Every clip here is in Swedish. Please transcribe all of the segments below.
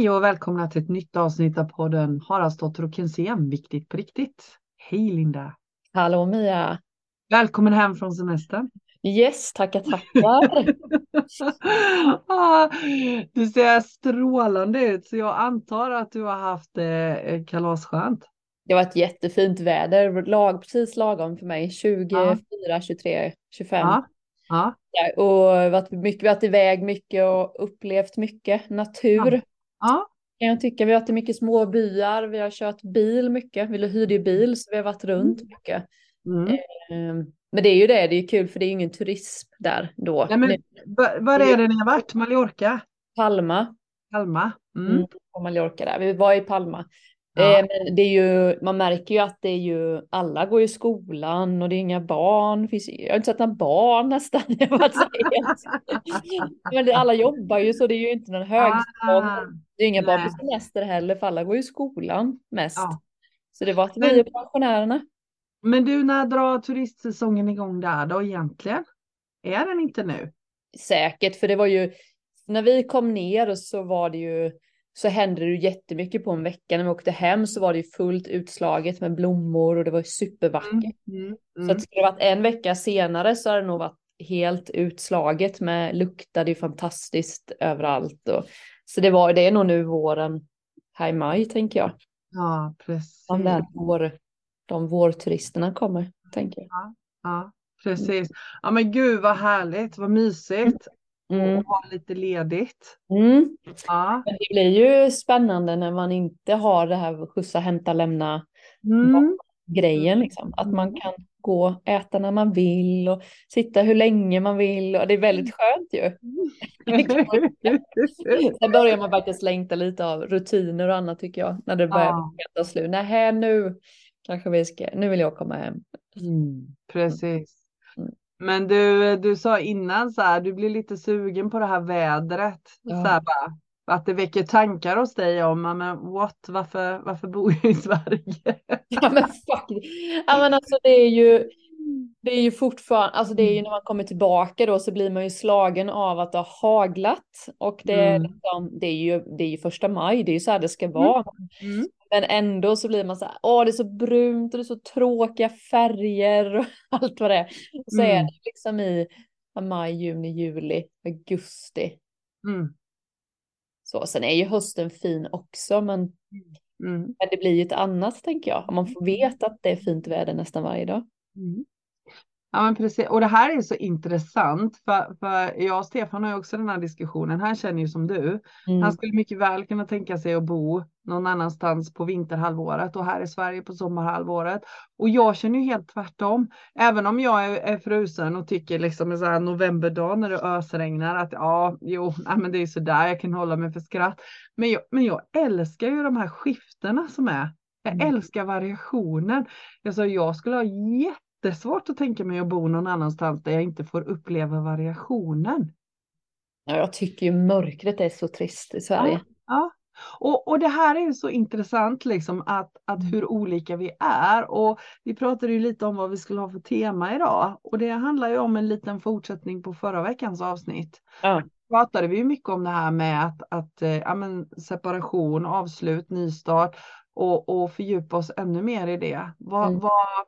Hej och välkomna till ett nytt avsnitt av podden Haraldsdotter och Kensén, viktigt på riktigt. Hej Linda! Hallå Mia! Välkommen hem från semestern. Yes, tackar tackar. ah, du ser strålande ut så jag antar att du har haft eh, kalasskönt. Det var ett jättefint väder, lag, precis lagom för mig. 24, ja. 23, 25. Ja. Ja. och varit mycket, varit iväg mycket och upplevt mycket natur. Ja. ja. Jag tycker vi har varit i mycket små byar, vi har kört bil mycket, vi hyrde ju bil så vi har varit runt mm. mycket. Mm. Eh, men det är ju det, det är kul för det är ju ingen turism där då. Nej, men, var är det ni har varit? Mallorca? Palma. Palma. Mm. Mm, på Mallorca där, vi var i Palma. Ja. Eh, men det är ju, man märker ju att det är ju, alla går i skolan och det är inga barn. Finns, jag har inte sett några barn nästan. men alla jobbar ju så det är ju inte någon högskola. Ah, det är inga nej. barn på semester heller för alla går i skolan mest. Ja. Så det var att vi är pensionärerna. Men du, när drar turistsäsongen igång där då egentligen? Är den inte nu? Säkert, för det var ju när vi kom ner så var det ju så hände det ju jättemycket på en vecka. När vi åkte hem så var det ju fullt utslaget med blommor och det var supervackert. Mm, mm, mm. Så att skulle det varit en vecka senare så hade det nog varit helt utslaget med luktade ju fantastiskt överallt. Och, så det var det är nog nu våren här i maj tänker jag. Ja, precis. De där vår, de vårturisterna kommer, tänker jag. Ja, ja precis. Ja men gud vad härligt, vad mysigt. Mm. Och ha lite ledigt. Mm. Ja. Men det blir ju spännande när man inte har det här skjutsa, hämta, lämna mm. grejen. Liksom. Att man kan gå och äta när man vill och sitta hur länge man vill. Och det är väldigt skönt ju. Sen börjar man faktiskt längta lite av rutiner och annat tycker jag. När det börjar ja. ta slut. Nej, nu kanske vi ska, nu vill jag komma hem. Mm, precis. Men du, du sa innan så här, du blir lite sugen på det här vädret. Ja. Så här, bara, att det väcker tankar hos dig om, men what, varför, varför bor jag i Sverige? Ja men fuck. Ja men alltså det är ju, det är ju fortfarande, alltså det är ju mm. när man kommer tillbaka då så blir man ju slagen av att det har haglat. Och det, är, mm. liksom, det, är, ju, det är ju första maj, det är ju så här det ska mm. vara. Mm. Men ändå så blir man så här, åh det är så brunt och det är så tråkiga färger och allt vad det är. Så mm. är det liksom i maj, juni, juli, augusti. Så, sen är ju hösten fin också men, men det blir ju ett annat tänker jag. Om man får veta att det är fint väder nästan varje dag. Mm. Ja men precis och det här är så intressant för, för jag och Stefan har ju också den här diskussionen. Han känner ju som du. Mm. Han skulle mycket väl kunna tänka sig att bo någon annanstans på vinterhalvåret och här i Sverige på sommarhalvåret. Och jag känner ju helt tvärtom. Även om jag är, är frusen och tycker liksom en sån här novemberdag när det ösregnar att ja, jo, nej, men det är så där jag kan hålla mig för skratt. Men jag, men jag älskar ju de här skiftena som är. Jag mm. älskar variationen. Alltså, jag skulle ha jätte jättesvårt att tänka mig att bo någon annanstans där jag inte får uppleva variationen. Ja, jag tycker ju mörkret är så trist i Sverige. Ja, ja. Och, och det här är ju så intressant liksom att, att hur olika vi är. Och vi pratade ju lite om vad vi skulle ha för tema idag. Och det handlar ju om en liten fortsättning på förra veckans avsnitt. Ja. pratade vi mycket om det här med att, att eh, ja, men separation, avslut, nystart och, och fördjupa oss ännu mer i det. Vad, mm. vad,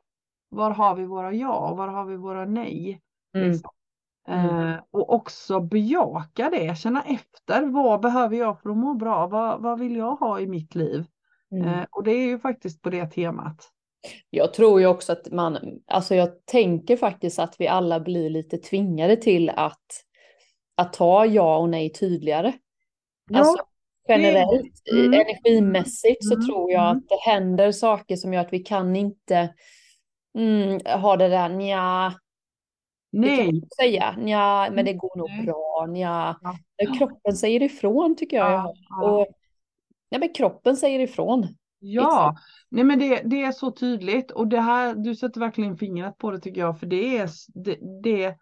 var har vi våra ja, var har vi våra nej? Mm. Liksom. Mm. Eh, och också bejaka det, känna efter, vad behöver jag för att må bra, vad, vad vill jag ha i mitt liv? Mm. Eh, och det är ju faktiskt på det temat. Jag tror ju också att man, alltså jag tänker faktiskt att vi alla blir lite tvingade till att, att ta ja och nej tydligare. Ja. Alltså, generellt, mm. energimässigt så mm. tror jag att det händer saker som gör att vi kan inte mm, har det där nja. Nej. Det kan man säga, nja, men det går nog Nej. bra, nja. Ja. Kroppen säger ifrån tycker jag. Ja, ja. Och, nej, men kroppen säger ifrån. Ja, nej men det, det är så tydligt och det här, du sätter verkligen fingret på det tycker jag, för det är det, det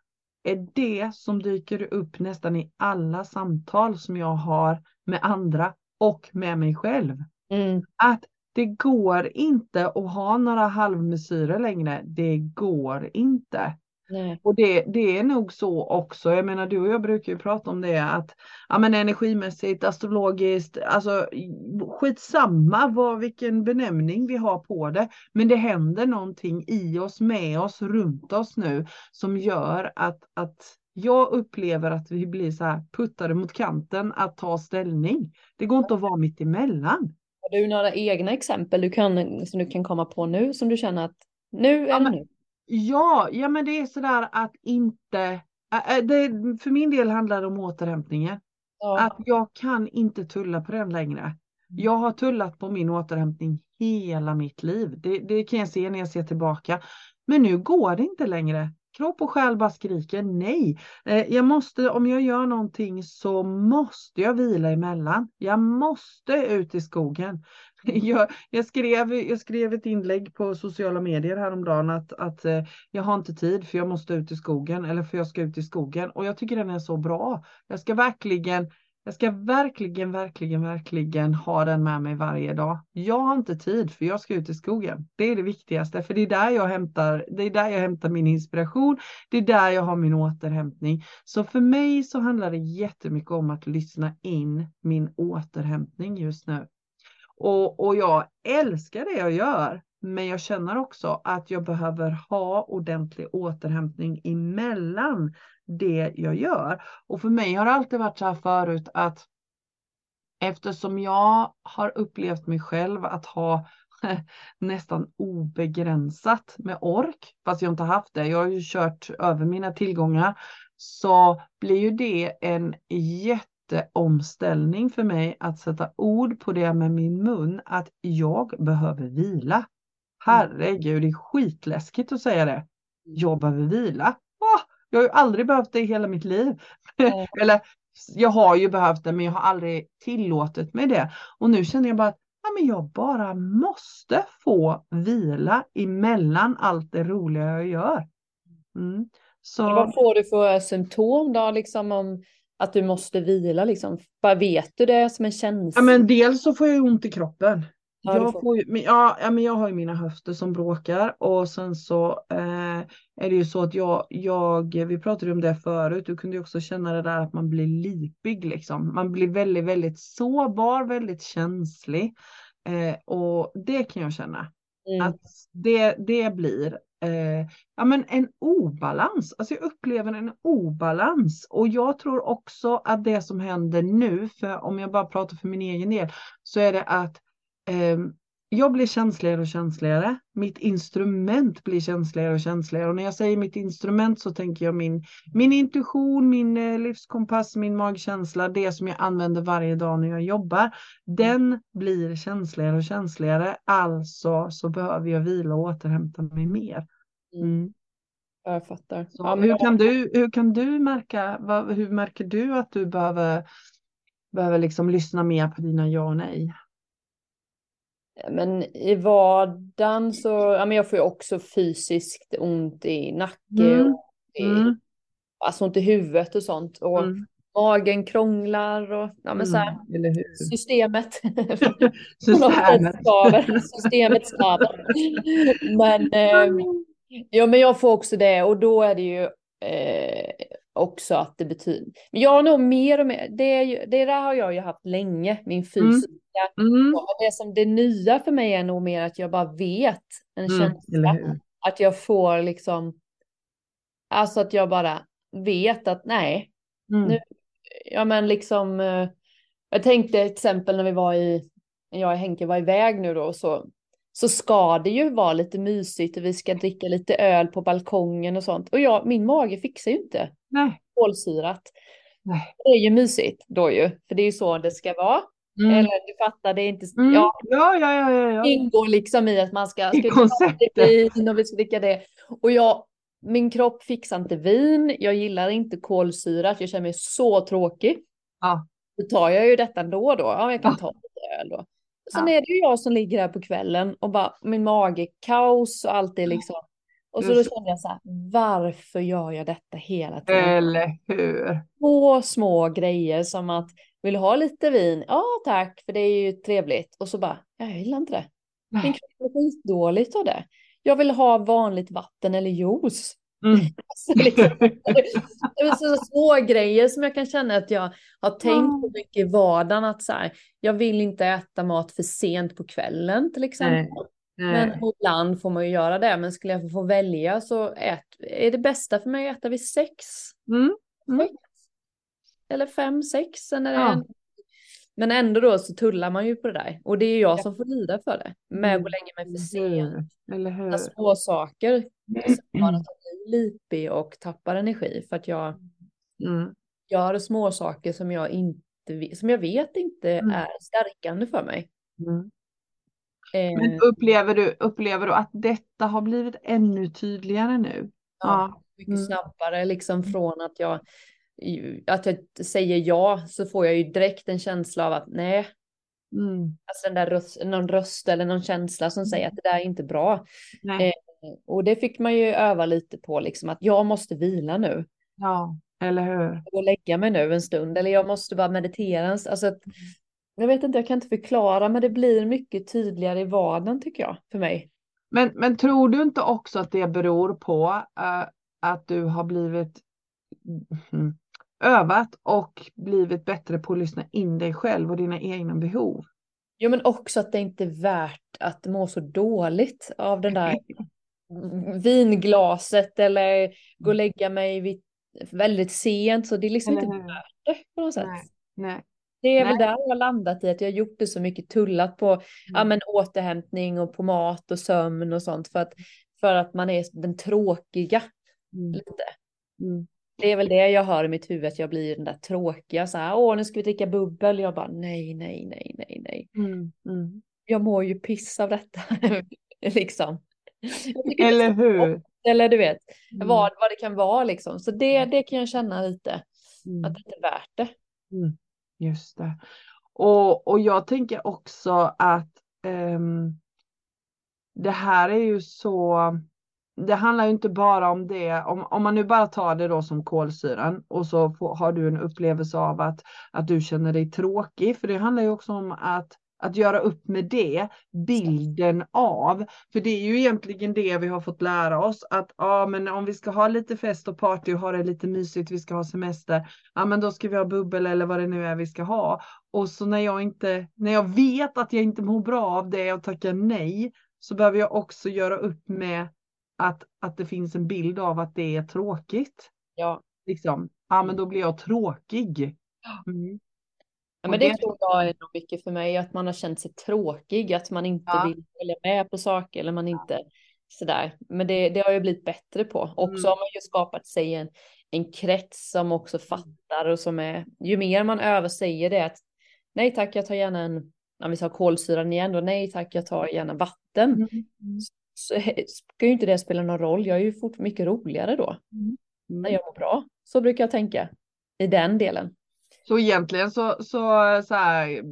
är det som dyker upp nästan i alla samtal som jag har med andra och med mig själv. Mm. Att det går inte att ha några halvmesyrer längre. Det går inte. Nej. Och det, det är nog så också. Jag menar du och jag brukar ju prata om det att ja, men energimässigt, astrologiskt, alltså skitsamma vad, vilken benämning vi har på det. Men det händer någonting i oss, med oss, runt oss nu som gör att, att jag upplever att vi blir så här puttade mot kanten att ta ställning. Det går inte att vara mitt emellan. Har du några egna exempel du kan, som du kan komma på nu som du känner att nu är Ja, det nu? Ja, ja men det är sådär att inte, det, för min del handlar det om återhämtningen. Ja. Att jag kan inte tulla på den längre. Jag har tullat på min återhämtning hela mitt liv. Det, det kan jag se när jag ser tillbaka. Men nu går det inte längre. Kropp och själ bara skriker nej. Eh, jag måste, om jag gör någonting så måste jag vila emellan. Jag måste ut i skogen. Jag, jag, skrev, jag skrev ett inlägg på sociala medier häromdagen att, att eh, jag har inte tid för jag måste ut i skogen eller för jag ska ut i skogen. Och jag tycker den är så bra. Jag ska verkligen jag ska verkligen, verkligen, verkligen ha den med mig varje dag. Jag har inte tid för jag ska ut i skogen. Det är det viktigaste, för det är där jag hämtar, det är där jag hämtar min inspiration. Det är där jag har min återhämtning. Så för mig så handlar det jättemycket om att lyssna in min återhämtning just nu. Och, och jag älskar det jag gör. Men jag känner också att jag behöver ha ordentlig återhämtning emellan det jag gör. Och för mig har det alltid varit så här förut att eftersom jag har upplevt mig själv att ha nästan obegränsat med ork, fast jag inte haft det, jag har ju kört över mina tillgångar, så blir ju det en jätteomställning för mig att sätta ord på det med min mun, att jag behöver vila. Herregud, det är skitläskigt att säga det. Jag behöver vila. Åh, jag har ju aldrig behövt det i hela mitt liv. Nej. Eller jag har ju behövt det, men jag har aldrig tillåtit mig det. Och nu känner jag bara att ja, men jag bara måste få vila emellan allt det roliga jag gör. Mm. Så, Vad får du för symptom då, liksom om att du måste vila liksom? Bara vet du det som en känsla? ja, men dels så får jag ont i kroppen. Jag, får- ju, men, ja, ja, men jag har ju mina höfter som bråkar och sen så eh, är det ju så att jag, jag, vi pratade om det förut, du kunde ju också känna det där att man blir lipig liksom. Man blir väldigt, väldigt sårbar, väldigt känslig. Eh, och det kan jag känna. Mm. Att det, det blir eh, ja, men en obalans. Alltså jag upplever en obalans. Och jag tror också att det som händer nu, för om jag bara pratar för min egen del, så är det att jag blir känsligare och känsligare. Mitt instrument blir känsligare och känsligare. Och när jag säger mitt instrument så tänker jag min, min intuition, min eh, livskompass, min magkänsla, det som jag använder varje dag när jag jobbar. Den blir känsligare och känsligare. Alltså så behöver jag vila och återhämta mig mer. Mm. Jag fattar. Ja, men hur, kan du, hur kan du märka, vad, hur märker du att du behöver, behöver liksom lyssna mer på dina ja och nej? Men i vardagen så, ja men jag får ju också fysiskt ont i nacke Mm. och i, Mm. alltså ont i huvudet och sånt. Och Mm. magen krånglar och ja men så här, Mm. Systemet. Systemet. Systemet skaver. Men, eh, ja, men jag får också det och då är det ju eh, också att det betyder. Men jag har nog mer och mer, det, är ju, det där har jag ju haft länge, min fysiska. Mm. Och Det som det nya för mig är nog mer att jag bara vet en Mm. känsla. Att jag får liksom, alltså att jag bara vet att nej, Mm. Nu- ja men liksom, eh, jag tänkte till exempel när vi var i, jag och Henke var iväg nu då, så, så ska det ju vara lite mysigt och vi ska dricka lite öl på balkongen och sånt. Och jag, min mage fixar ju inte Nej. kolsyrat. Nej. Det är ju mysigt då ju, för det är ju så det ska vara. Mm. Eller du fattar, det är inte, Mm. ja, Ja, ja, ja, ja, ingår liksom i att man ska, I konceptet. vin och vi ska dricka det. Och jag, min kropp fixar inte vin, jag gillar inte kolsyrat, jag känner mig så tråkig. Ja. Då tar jag ju detta ändå då. Ja, jag kan Ja. ta lite öl då. Sen Ja. är det ju jag som ligger här på kvällen och bara min mage kaos och allt är liksom. Och så då kände jag så här, varför gör jag detta hela tiden? Eller hur? Små, små grejer som att, vill du ha lite vin? Ja, tack, för det är ju trevligt. Och så bara, "Ja, jag gillar inte det. Min kropp är skitdåligt av det. Jag vill ha vanligt vatten eller juice. Mm. så liksom, det är så små grejer som jag kan känna att jag har tänkt på mycket i vardagen. Att så här, jag vill inte äta mat för sent på kvällen till exempel. Nej. Men ibland får man ju göra det. Men skulle jag få välja så ät, är det bästa för mig att äta vid sex. Mm. Mm. Eller fem, sex. Sen är det ja. en men ändå då så tullar man ju på det där. Och det är jag som får lida för det. Med att gå och lägga mig för sent. Eller hur? Små saker. Bara att bli lipig och tappar energi. För att jag mm. gör små saker som jag inte som jag vet inte mm. är stärkande för mig. Mm. Men upplever du, upplever du att detta har blivit ännu tydligare nu? Ja, ja. mycket mm. snabbare liksom från att jag att jag säger ja så får jag ju direkt en känsla av att nej. Mm. Alltså den där röst, någon röst eller någon känsla som säger att det där är inte bra. Eh, och det fick man ju öva lite på liksom att jag måste vila nu. Ja, eller hur. Och lägga mig nu en stund eller jag måste bara meditera. Alltså att, jag vet inte, jag kan inte förklara men det blir mycket tydligare i vardagen tycker jag för mig. Men, men tror du inte också att det beror på uh, att du har blivit mm, övat och blivit bättre på att lyssna in dig själv och dina egna behov. Jo, men också att det inte är värt att må så dåligt av den där vinglaset eller gå och lägga mig väldigt sent. Så det är liksom inte värt det på något sätt. Nej. Nej. Det är Nej. väl där jag har landat i att jag har gjort det så mycket tullat på mm. ja, men återhämtning och på mat och sömn och sånt för att, för att man är den tråkiga. Mm. Lite. Mm. Det är väl det jag hör i mitt huvud, att jag blir den där tråkiga, så här, åh nu ska vi dricka bubbel. Jag bara nej, nej, nej, nej, nej. Mm, mm. Jag mår ju piss av detta, liksom. Eller hur? Eller du vet, mm. vad, vad det kan vara liksom. Så det, det kan jag känna lite, att det inte är värt det. Just det. Och, och jag tänker också att um, det här är ju så det handlar ju inte bara om det, om, om man nu bara tar det då som kolsyran och så får, har du en upplevelse av att, att du känner dig tråkig, för det handlar ju också om att att göra upp med det, bilden av, för det är ju egentligen det vi har fått lära oss att ja, men om vi ska ha lite fest och party och ha det lite mysigt, vi ska ha semester, ja, men då ska vi ha bubbel eller vad det nu är vi ska ha. Och så när jag inte, när jag vet att jag inte mår bra av det och tackar nej, så behöver jag också göra upp med att, att det finns en bild av att det är tråkigt. Ja. Liksom, ja men då blir jag tråkig. Mm. Ja, men det, det tror jag är nog mycket för mig, att man har känt sig tråkig, att man inte ja. vill följa med på saker eller man inte ja. sådär. Men det, det har jag blivit bättre på. Och mm. så har man ju skapat sig en, en krets som också mm. fattar och som är, ju mer man övar säger det att nej tack, jag tar gärna en, om vi tar kolsyran igen då, nej tack, jag tar gärna vatten. Mm. mm så ska ju inte det spela någon roll. Jag är ju fort mycket roligare då. Mm. När jag mår bra. Så brukar jag tänka i den delen. Så egentligen så, så, så här,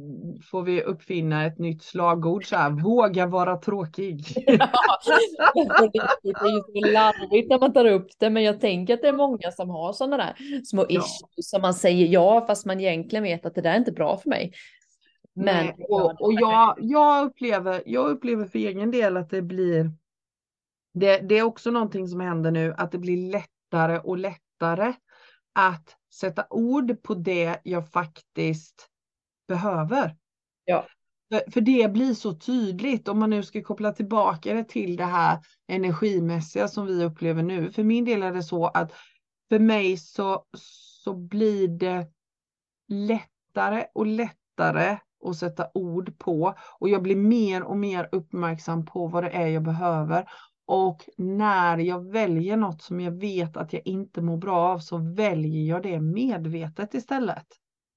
får vi uppfinna ett nytt slagord så här, våga vara tråkig. Ja, det är ju så larvigt när man tar upp det, men jag tänker att det är många som har sådana där små ja. issues som man säger ja, fast man egentligen vet att det där är inte bra för mig. Men, Nej, och, och jag, jag, upplever, jag upplever för egen del att det blir det, det är också någonting som händer nu, att det blir lättare och lättare att sätta ord på det jag faktiskt behöver. Ja. För, för det blir så tydligt om man nu ska koppla tillbaka det till det här energimässiga som vi upplever nu. För min del är det så att för mig så, så blir det lättare och lättare att sätta ord på och jag blir mer och mer uppmärksam på vad det är jag behöver och när jag väljer något som jag vet att jag inte mår bra av så väljer jag det medvetet istället.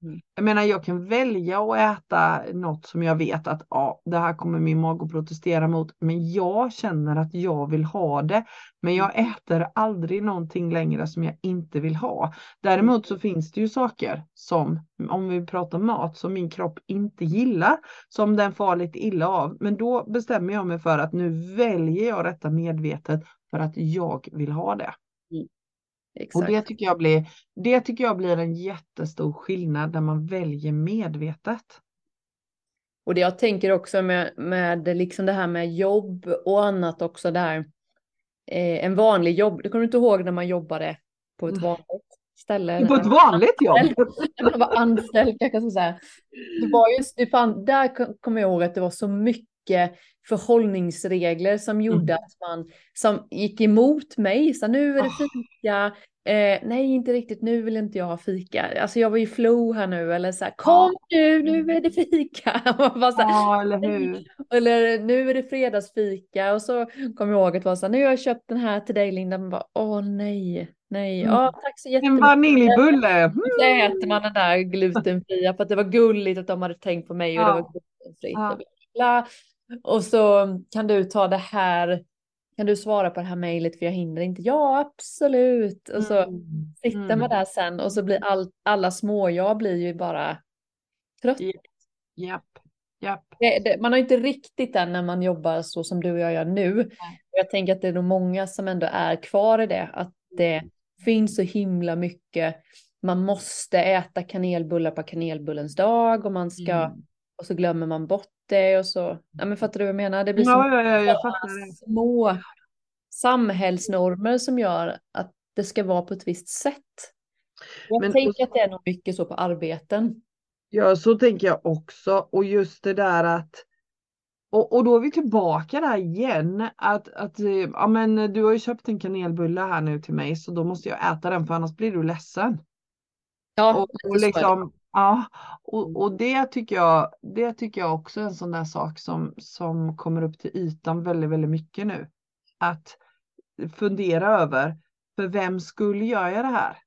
Mm. Jag menar, jag kan välja att äta något som jag vet att ja, det här kommer min mage att protestera mot, men jag känner att jag vill ha det. Men jag mm. äter aldrig någonting längre som jag inte vill ha. Däremot så finns det ju saker som, om vi pratar mat, som min kropp inte gillar, som den far lite illa av. Men då bestämmer jag mig för att nu väljer jag detta medvetet för att jag vill ha det. Exakt. Och det tycker, jag blir, det tycker jag blir en jättestor skillnad när man väljer medvetet. Och det jag tänker också med, med liksom det här med jobb och annat också där. eh, en vanlig jobb. Du kommer inte ihåg när man jobbade på ett vanligt ställe? På ett vanligt jobb? Man var anställd jag ska säga. Det var just, det fann, där kommer jag ihåg att det var så mycket förhållningsregler som gjorde mm. att man som gick emot mig. Så nu är det fika, Eh, nej, inte riktigt. Nu vill inte jag ha fika. Alltså jag var ju flow här nu. Eller så här, kom nu, nu är det fika. så här, ja, eller hur. Eller nu är det fredagsfika. Och så kom jag ihåg att vara så här, nu har jag köpt den här till dig Linda. Man bara, åh nej, nej. Mm. Ja, tack så jättemycket. En vaniljbulle. Mm. Så äter man den där glutenfria för att det var gulligt att de hade tänkt på mig och ja. det var glutenfritt. Ja. Och, så kan du ta det här kan du svara på det här mejlet för jag hinner inte. Ja, absolut. Och så mm. sitter man mm. där sen och så blir all, alla små jag blir ju bara trött. Japp, japp. Man har inte riktigt den när man jobbar så som du och jag gör nu. Jag tänker att det är nog många som ändå är kvar i det. Att det finns så himla mycket. Man måste äta kanelbullar på kanelbullens dag och man ska mm. och så glömmer man bort det och så. Ja, men fattar du vad jag menar? Det blir ja, ja, ja, små samhällsnormer som gör att det ska vara på ett visst sätt. Jag men, tänker att det är nog mycket så på arbeten. Ja, så tänker jag också. Och just det där att och, och då är vi tillbaka där igen. Att, att ja, men du har ju köpt en kanelbulle här nu till mig så då måste jag äta den för annars blir du ledsen. Ja, och, och liksom, Ja, och, och det, tycker jag, det tycker jag också är en sån där sak som, som kommer upp till ytan väldigt, väldigt mycket nu. Att fundera över, för vem skulle gör jag det här?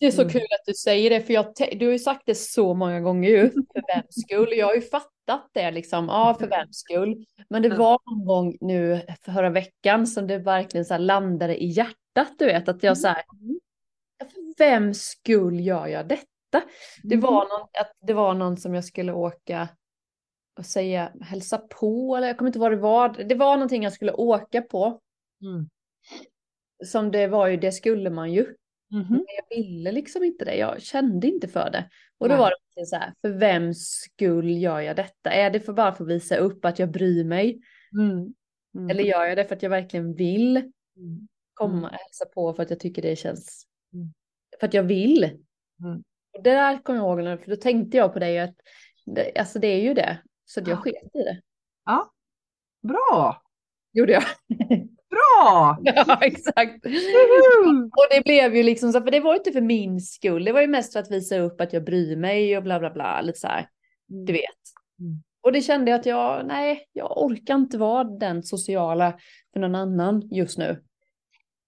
Det är så mm. kul att du säger det, för jag, du har ju sagt det så många gånger ju, för vem skull? Jag har ju fattat det liksom, ja för vem skull? Men det var någon gång nu förra veckan som det verkligen så landade i hjärtat, du vet, att jag så här, mm. för vem skull gör jag detta? Det var, mm. någon, att det var någon som jag skulle åka och säga hälsa på eller jag kommer inte ihåg vad det var. Det var någonting jag skulle åka på. Mm. Som det var ju, det skulle man ju. Mm Men jag ville liksom inte det, jag kände inte för det. Och då Nej. var det så här, för vems skull gör jag detta? Är det för bara för att visa upp att jag bryr mig? Mm. Mm. Eller gör jag det för att jag verkligen vill mm. komma och hälsa på för att jag tycker det känns, mm. för att jag vill. Och det där kommer jag ihåg, för då tänkte jag på dig att det, alltså det är ju det. Så jag sket i det. Ja, bra. Gjorde jag. Bra! ja, exakt. och det blev ju liksom så, för det var inte för min skull. Det var ju mest för att visa upp att jag bryr mig och bla bla bla. Lite så här, mm. du vet. Mm. Och det kände jag att jag, nej, jag orkar inte vara den sociala för någon annan just nu.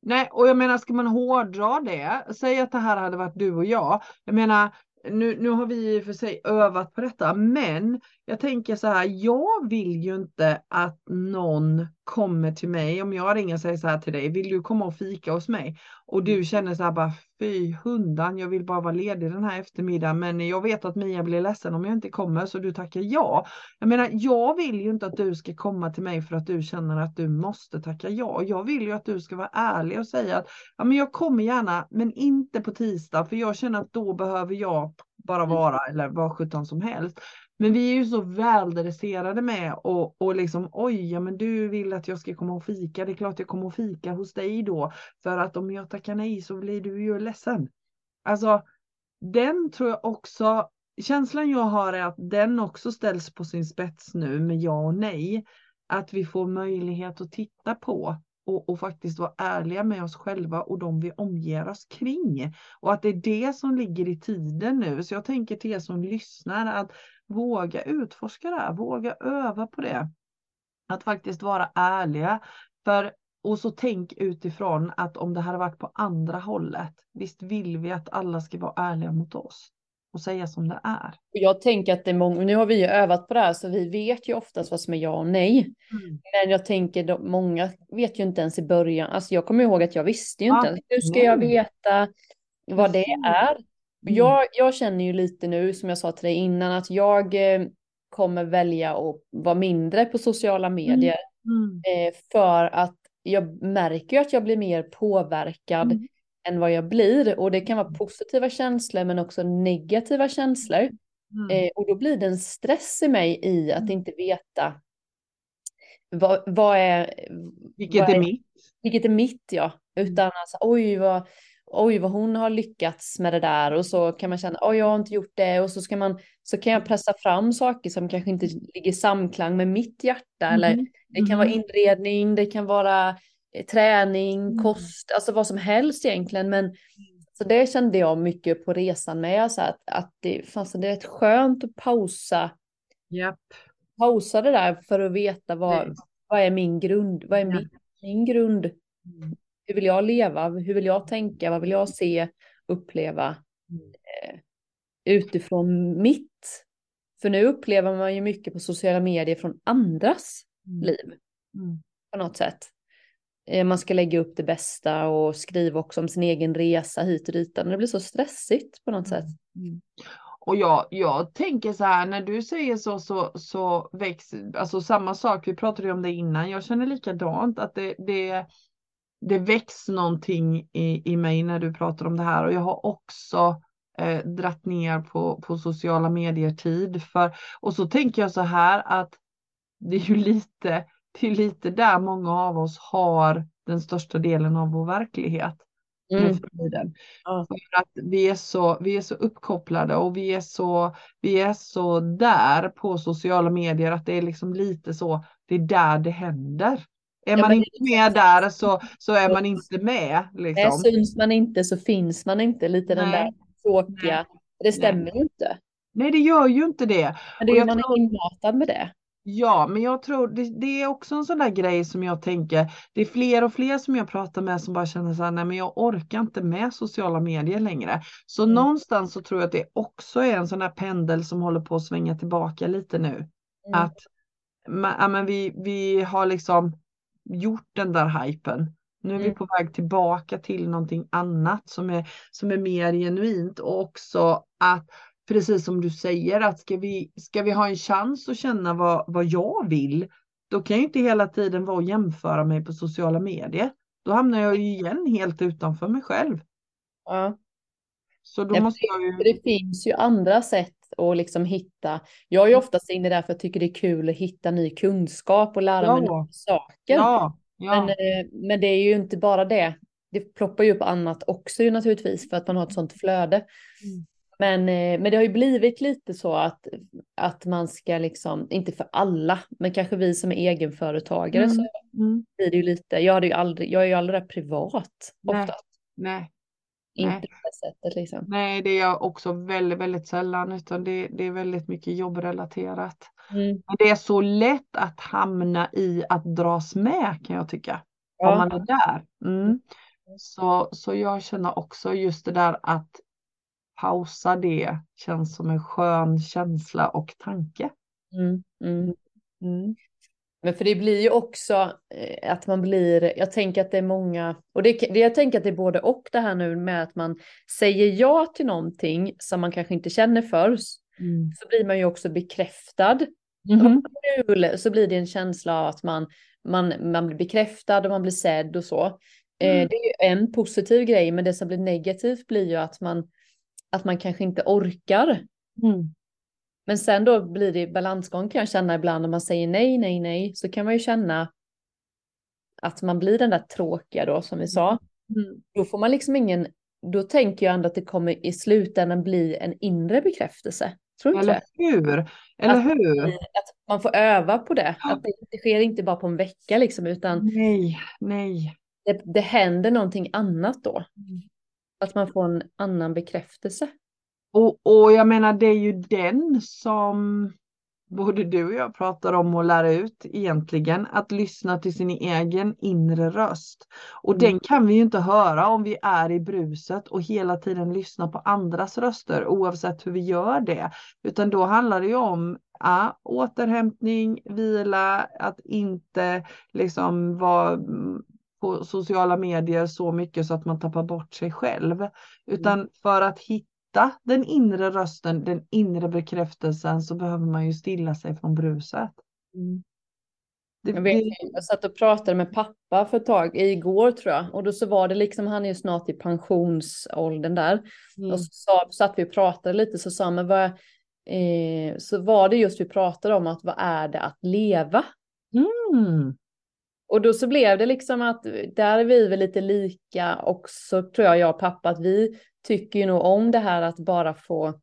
Nej, och jag menar, ska man hårdra det, säg att det här hade varit du och jag. Jag menar, nu, nu har vi i och för sig övat på detta, men jag tänker så här, jag vill ju inte att någon kommer till mig, om jag ringer och säger så här till dig, vill du komma och fika hos mig? Och du mm. känner så här bara, fy hundan, jag vill bara vara ledig den här eftermiddagen, men jag vet att Mia blir ledsen om jag inte kommer, så du tackar ja. Jag menar, jag vill ju inte att du ska komma till mig för att du känner att du måste tacka ja. Jag vill ju att du ska vara ärlig och säga att, ja men jag kommer gärna, men inte på tisdag, för jag känner att då behöver jag bara mm. vara, eller vad sjutton som helst. Men vi är ju så väldresserade med och, och liksom oj, ja men du vill att jag ska komma och fika. Det är klart jag kommer och fika hos dig då. För att om jag tackar nej så blir du ju ledsen. Alltså den tror jag också, känslan jag har är att den också ställs på sin spets nu med ja och nej. Att vi får möjlighet att titta på och, och, faktiskt vara ärliga med oss själva och de vi omger oss kring. Och att det är det som ligger i tiden nu. Så jag tänker till er som lyssnar att våga utforska det här, våga öva på det. Att faktiskt vara ärliga. För, och så tänk utifrån att om det hade varit på andra hållet, visst vill vi att alla ska vara ärliga mot oss och säga som det är. Jag tänker att det är många, nu har vi ju övat på det här så vi vet ju oftast vad som är ja och nej. Mm. Men jag tänker att många vet ju inte ens i början, alltså jag kommer ihåg att jag visste ju inte, ja, hur ska jag veta vad det är? Mm. Jag, jag känner ju lite nu, som jag sa till dig innan, att jag eh, kommer välja att vara mindre på sociala mm. medier. Mm. Eh, för att jag märker ju att jag blir mer påverkad mm. Än vad jag blir. Och det kan vara positiva känslor men också negativa känslor. Mm. Eh, och då blir det en stress i mig i att inte veta vad, vad är... Vilket vad är, mitt? Vilket är mitt ja. Utan alltså, oj vad, oj vad hon har lyckats med det där och så kan man känna, oj jag har inte gjort det och så ska man, så kan jag pressa fram saker som kanske inte ligger i samklang med mitt hjärta eller Mm. det kan vara inredning, det kan vara träning, Mm. kost, alltså vad som helst egentligen. Men så det kände jag mycket på resan med, så att, att det, fanns det rätt skönt att pausa, Japp. pausa det där för att veta vad, Nej. vad är min grund, vad är Ja. min, min grund, Mm. hur vill jag leva, hur vill jag tänka, vad vill jag se, uppleva Mm. eh, utifrån mitt. För nu upplever man ju mycket på sociala medier från andras liv Mm. på något sätt. Eh, man ska lägga upp det bästa och skriva också om sin egen resa hit och dit. Det blir så stressigt på något sätt. Mm. Och jag, jag tänker så här, när du säger så, så, så växer, alltså samma sak, vi pratade ju om det innan, jag känner likadant, att det, det, det väcks någonting i, i mig när du pratar om det här och jag har också eh, dratt ner på, på sociala medier-tid. För, och så tänker jag så här att det är ju lite, det är lite där många av oss har den största delen av vår verklighet Mm. Ja. För att vi är, så, vi är så uppkopplade och vi är så, vi är så där på sociala medier att det är liksom lite så, det är där det händer. Är Ja, man inte med där så, så är man inte med. Nej, Liksom. syns man inte så finns man inte. Lite den Nej. där tråkiga. Det stämmer ju inte. Nej, det gör ju inte det. Men det Och är man tror- inmatad med det. Ja, men jag tror det, det är också en sån där grej som jag tänker. Det är fler och fler som jag pratar med som bara känner så här, nej men jag orkar inte med sociala medier längre. Så Mm. någonstans så tror jag att det också är en sån där pendel som håller på att svänga tillbaka lite nu. Mm. Att ja, men vi, vi har liksom gjort den där hypen. Nu är vi Mm. på väg tillbaka till någonting annat som är, som är mer genuint och också att precis som du säger att ska vi, ska vi ha en chans att känna vad, vad jag vill då kan jag inte hela tiden vara och jämföra mig på sociala medier. Då hamnar jag ju igen helt utanför mig själv. Ja. Så då måste jag ju... det finns ju andra sätt att liksom hitta. Jag är ju oftast inne där för att jag tycker det är kul att hitta ny kunskap och lära mig Ja. nya saker. Ja, ja. Men, eh, men det är ju inte bara det. Det ploppar ju upp annat också ju naturligtvis för att man har ett sånt flöde. Mm. Men, eh, men det har ju blivit lite så att, att man ska liksom, inte för alla, men kanske vi som är egenföretagare Mm. så Mm. blir det ju lite, jag, hade ju aldrig, jag är ju aldrig där privat Nej. oftast. Nej. Inte Nej. på det sättet liksom. Nej, det är jag också väldigt, väldigt sällan, utan det, det är väldigt mycket jobbrelaterat. Mm. Men det är så lätt att hamna i att dras med kan jag tycka, om Ja. man är där. Mm. Så, så jag känner också just det där att pausa det känns som en skön känsla och tanke. Mm. Mm. Mm. Men för det blir ju också eh, att man blir, jag tänker att det är många, och det, det, jag tänker att det är både och det här nu med att man säger ja till någonting som man kanske inte känner för, Mm. så blir man ju också bekräftad. Mhm. Kul, så blir det en känsla av att man, man, man blir bekräftad och man blir sedd och så. Mm. Eh, det är ju en positiv grej, men det som blir negativt blir ju att man, att man kanske inte orkar. Mm. Men sen då blir det balansgång kan jag känna ibland när man säger nej, nej, nej, så kan man ju känna att man blir den där tråkiga då som vi sa. Mm. Då får man liksom ingen, då tänker jag ändå att det kommer i slutändan bli en inre bekräftelse. Tror Eller hur? Eller Att- hur? Att man får öva på det. Att det, det sker inte bara på en vecka liksom, utan Nej, nej. det, det händer någonting annat då. Att man får en annan bekräftelse. Och, och jag menar det är ju den som både du och jag pratar om att lära ut egentligen. Att lyssna till sin egen inre röst. Och Mm. den kan vi ju inte höra om vi är i bruset och hela tiden lyssna på andras röster oavsett hur vi gör det. Utan då handlar det ju om ja, återhämtning, vila, att inte liksom vara mm, på sociala medier så mycket så att man tappar bort sig själv. Utan för att hitta den inre rösten, den inre bekräftelsen så behöver man ju stilla sig från bruset. Det, Jag, vet, jag satt och pratade med pappa för ett tag, igår tror jag. Och då så var det liksom, han är ju snart i pensionsåldern där. mm, Och så sa, satt vi och pratade lite så sa men vad, eh, så var det just vi pratade om att vad är det att leva? Mm. Och då så blev det liksom att där är vi väl lite lika också tror jag, jag och pappa, att vi tycker ju nog om det här att bara få,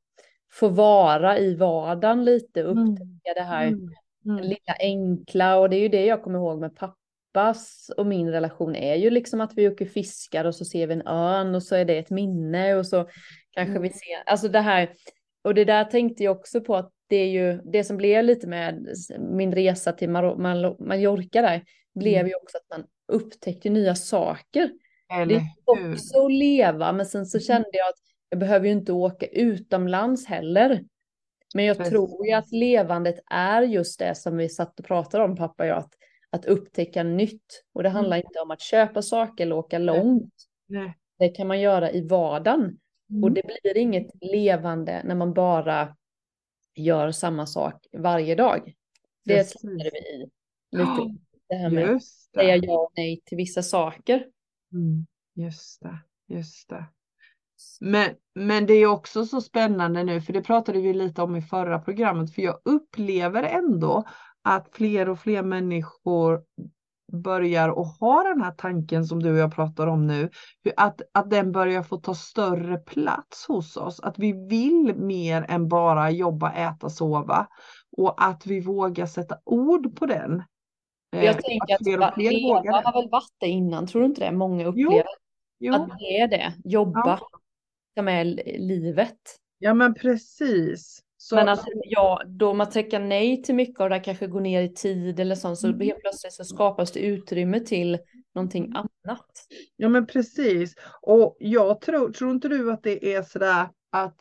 få vara i vardagen lite, Mm. upptäcka det här Mm. Mm. lilla enkla och det är ju det jag kommer ihåg med pappas och min relation är ju liksom att vi åker fiskar och så ser vi en örn och så är det ett minne och så kanske Mm. vi ser, alltså det här, och det där tänkte jag också på att det är ju det som blev lite med min resa till Mar- Mal- Mallorca där, blev Mm. ju också att man upptäckte nya saker. Det Eller är hur? också att leva, men sen så Mm. kände jag att jag behöver ju inte åka utomlands heller. Men jag tror ju att Precis. levandet är just det som vi satt och pratade om, pappa och jag, att, att upptäcka nytt. Och det handlar Mm. inte om att köpa saker eller åka långt. Nej. Det kan man göra i vardagen. Och Mm. det blir inget levande när man bara gör samma sak varje dag. Det Precis. släpper vi i lite. Det här med att säga ja och nej till vissa saker. Mm. Just det. Just det. Men, men det är också så spännande nu, för det pratade vi lite om i förra programmet, för jag upplever ändå att fler och fler människor börjar och ha den här tanken som du och jag pratar om nu, att, att den börjar få ta större plats hos oss, att vi vill mer än bara jobba, äta, sova och att vi vågar sätta ord på den. Eh, Jag tänker att, fler och fler leva vågar har väl varit det innan, tror du inte det? Många upplever jo. att det är det, jobba, Ja. är li- livet. Ja men precis. Så, Men att ja, då man tackar nej till mycket och det kanske går ner i tid eller sånt så Mm. helt plötsligt så skapas det utrymme till någonting annat. Ja men precis. Och jag tror, tror inte du att det är sådär att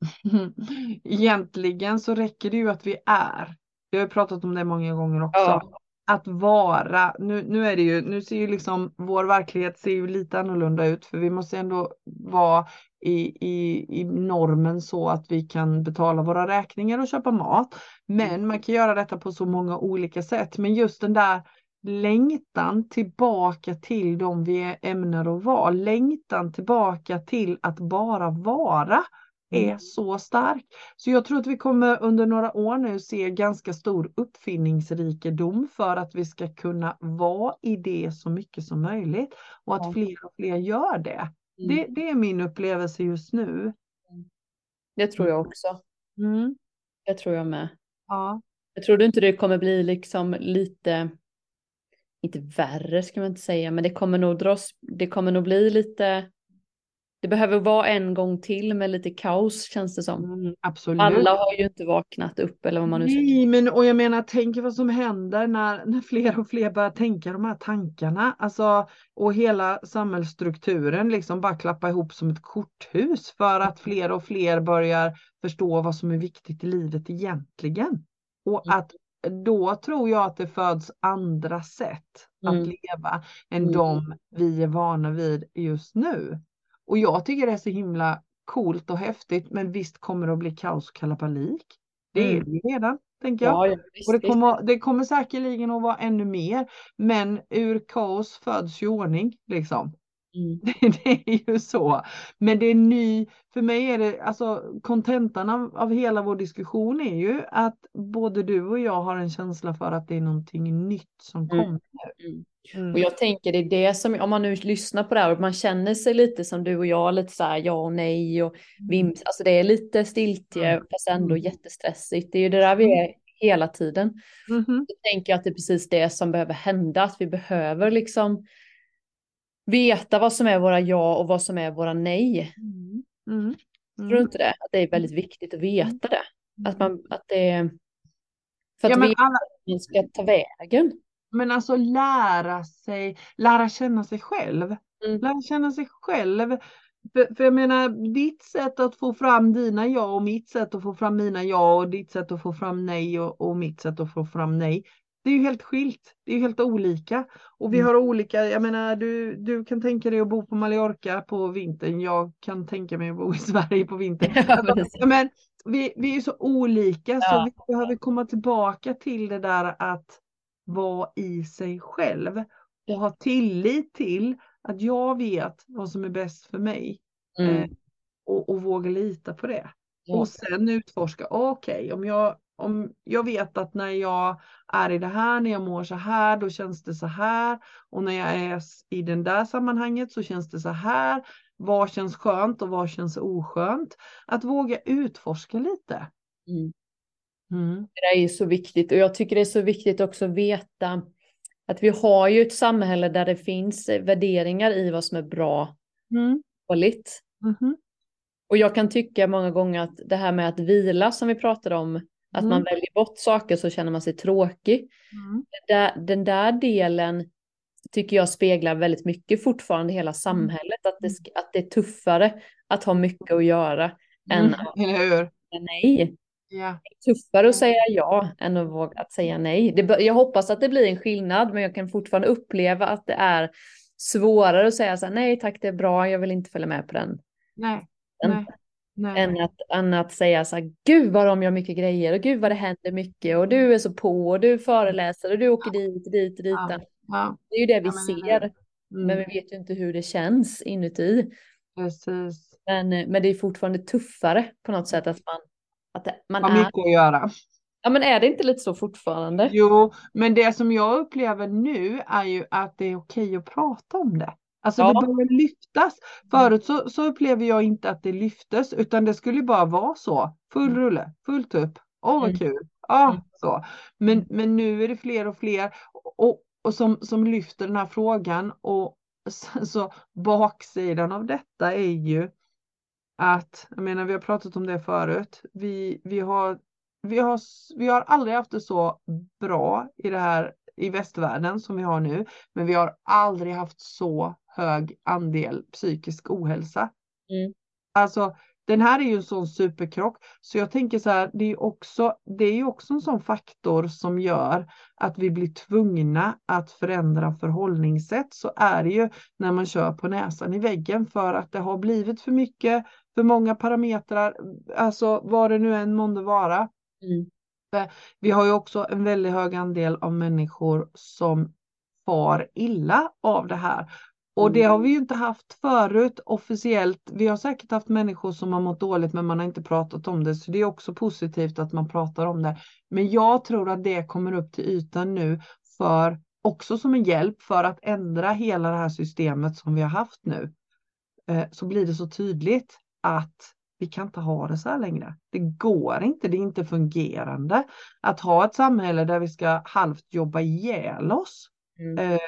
egentligen så räcker det ju att vi är. Jag har ju pratat om det många gånger också. Ja. Att vara, nu, nu är det ju, nu ser ju liksom vår verklighet ser ju lite annorlunda ut för vi måste ändå vara i, i, i normen så att vi kan betala våra räkningar och köpa mat. Men man kan göra detta på så många olika sätt. Men just den där längtan tillbaka till de vi är ämnade att vara, längtan tillbaka till att bara vara är Mm. så stark. Så jag tror att vi kommer under några år nu se ganska stor uppfinningsrikedom för att vi ska kunna vara i det så mycket som möjligt och att fler och fler gör det. Mm. Det, det är min upplevelse just nu. Det tror jag också. Mm. Det tror jag med. Ja. Jag tror du inte det kommer bli liksom lite, inte värre ska man inte säga, men det kommer nog dras, det kommer nog bli lite, det behöver vara en gång till med lite kaos känns det som. Mm, absolut. Alla har ju inte vaknat upp eller vad man nu säger. Nej, men och jag menar, tänk vad som händer när, när fler och fler börjar tänka de här tankarna. Alltså, och hela samhällsstrukturen liksom bara klappa ihop som ett korthus för att fler och fler börjar förstå vad som är viktigt i livet egentligen. Och Mm. att då tror jag att det föds andra sätt att Mm. leva än Mm. de vi är vana vid just nu. Och jag tycker det är så himla coolt och häftigt, men visst kommer det att bli kaos och kalabalik. Det är Mm. det ju redan, tänker jag. Ja, ja, visst, Och det kommer, det kommer säkerligen att vara ännu mer. Men ur kaos föds ju ordning liksom. Mm. Det är ju så. Men det är ny, för mig är det, alltså kontentan av, av hela vår diskussion är ju att både du och jag har en känsla för att det är någonting nytt som Mm. kommer. Mm. Mm. Och jag tänker det är det som, om man nu lyssnar på det här och man känner sig lite som du och jag, lite så här ja och nej och vims, alltså det är lite stiltje Mm. fast ändå Mm. jättestressigt. Det är ju det där vi är hela tiden. Mhm. Då tänker jag att det är precis det som behöver hända, att vi behöver liksom veta vad som är våra ja och vad som är våra nej. Mm. Mm. Tror du inte det? Att det är väldigt viktigt att veta det. Att man, att det är, för att Ja, veta alla, man ska ta vägen. Men alltså lära sig, lära känna sig själv. Mm. Lära känna sig själv. För, för jag menar, ditt sätt att få fram dina ja och mitt sätt att få fram mina ja och ditt sätt att få fram nej och, och mitt sätt att få fram nej. Det är ju helt skilt. Det är ju helt olika. Och vi Mm. har olika, jag menar du, du kan tänka dig att bo på Mallorca på vintern. Jag kan tänka mig att bo i Sverige på vintern. Ja. Ja, men vi, vi är så olika så Ja. vi behöver komma tillbaka till det där att vara i sig själv och ha tillit till att jag vet vad som är bäst för mig Mm. eh, och, och våga lita på det. Ja. Och sen utforska, okej om jag om jag vet att när jag är i det här, när jag mår så här, då känns det så här. Och när jag är i den där sammanhanget så känns det så här. Vad känns skönt och vad känns oskönt? Att våga utforska lite. Mm. Mm. Det är så viktigt och jag tycker det är så viktigt också att veta att vi har ju ett samhälle där det finns värderingar i vad som är bra mm. och dåligt. Mm. Och jag kan tycka många gånger att det här med att vila som vi pratade om, att mm. man väljer bort saker så känner man sig tråkig. Mm. Den, där, den där delen tycker jag speglar väldigt mycket fortfarande hela mm. samhället. Att det, att det är tuffare att ha mycket att göra än mm, att nej. Ja. Det är tuffare att säga ja än att våga att säga nej. Det, jag hoppas att det blir en skillnad, men jag kan fortfarande uppleva att det är svårare att säga så här, nej tack det är bra, jag vill inte följa med på den. Nej. nej. Nej. Än, att, än att säga så här, gud vad de gör mycket grejer och gud vad det händer mycket och du är så på och du föreläser och du åker ja. dit och dit och dit. Ja. Ja. Det är ju det vi ser, mm. men vi vet ju inte hur det känns inuti. Precis. Men, men det är fortfarande tuffare på något sätt att man, att det, man har mycket att göra. Ja men är det inte lite så fortfarande? Jo, men det som jag upplever nu är ju att det är okej att prata om det. Alltså ja. det börjar lyftas. Förut så, så upplever jag inte att det lyftes utan det skulle bara vara så. Full mm. rulle, fullt upp. Åh vad mm. kul. Ja, mm. så. Men, men nu är det fler och fler och, och som, som lyfter den här frågan. Och så baksidan av detta är ju att, jag menar vi har pratat om det förut, vi, vi, har, vi, har, vi har aldrig haft det så bra i det här i västvärlden som vi har nu, men vi har aldrig haft så hög andel psykisk ohälsa. Mm. Alltså den här är ju en sån superkrock, så jag tänker så här, det är också, det är ju också en sån faktor som gör att vi blir tvungna att förändra förhållningssätt. Så är det ju när man kör på näsan i väggen för att det har blivit för mycket, för många parametrar, alltså vad det nu än månde vara. Mm. Vi har ju också en väldigt hög andel av människor som far illa av det här. Och det har mm. vi ju inte haft förut officiellt. Vi har säkert haft människor som har mått dåligt men man har inte pratat om det. Så det är också positivt att man pratar om det. Men jag tror att det kommer upp till ytan nu för också som en hjälp för att ändra hela det här systemet som vi har haft nu. Eh, så blir det så tydligt att vi kan inte ha det så här längre. Det går inte, det är inte fungerande att ha ett samhälle där vi ska halvt jobba ihjäl oss. Mm.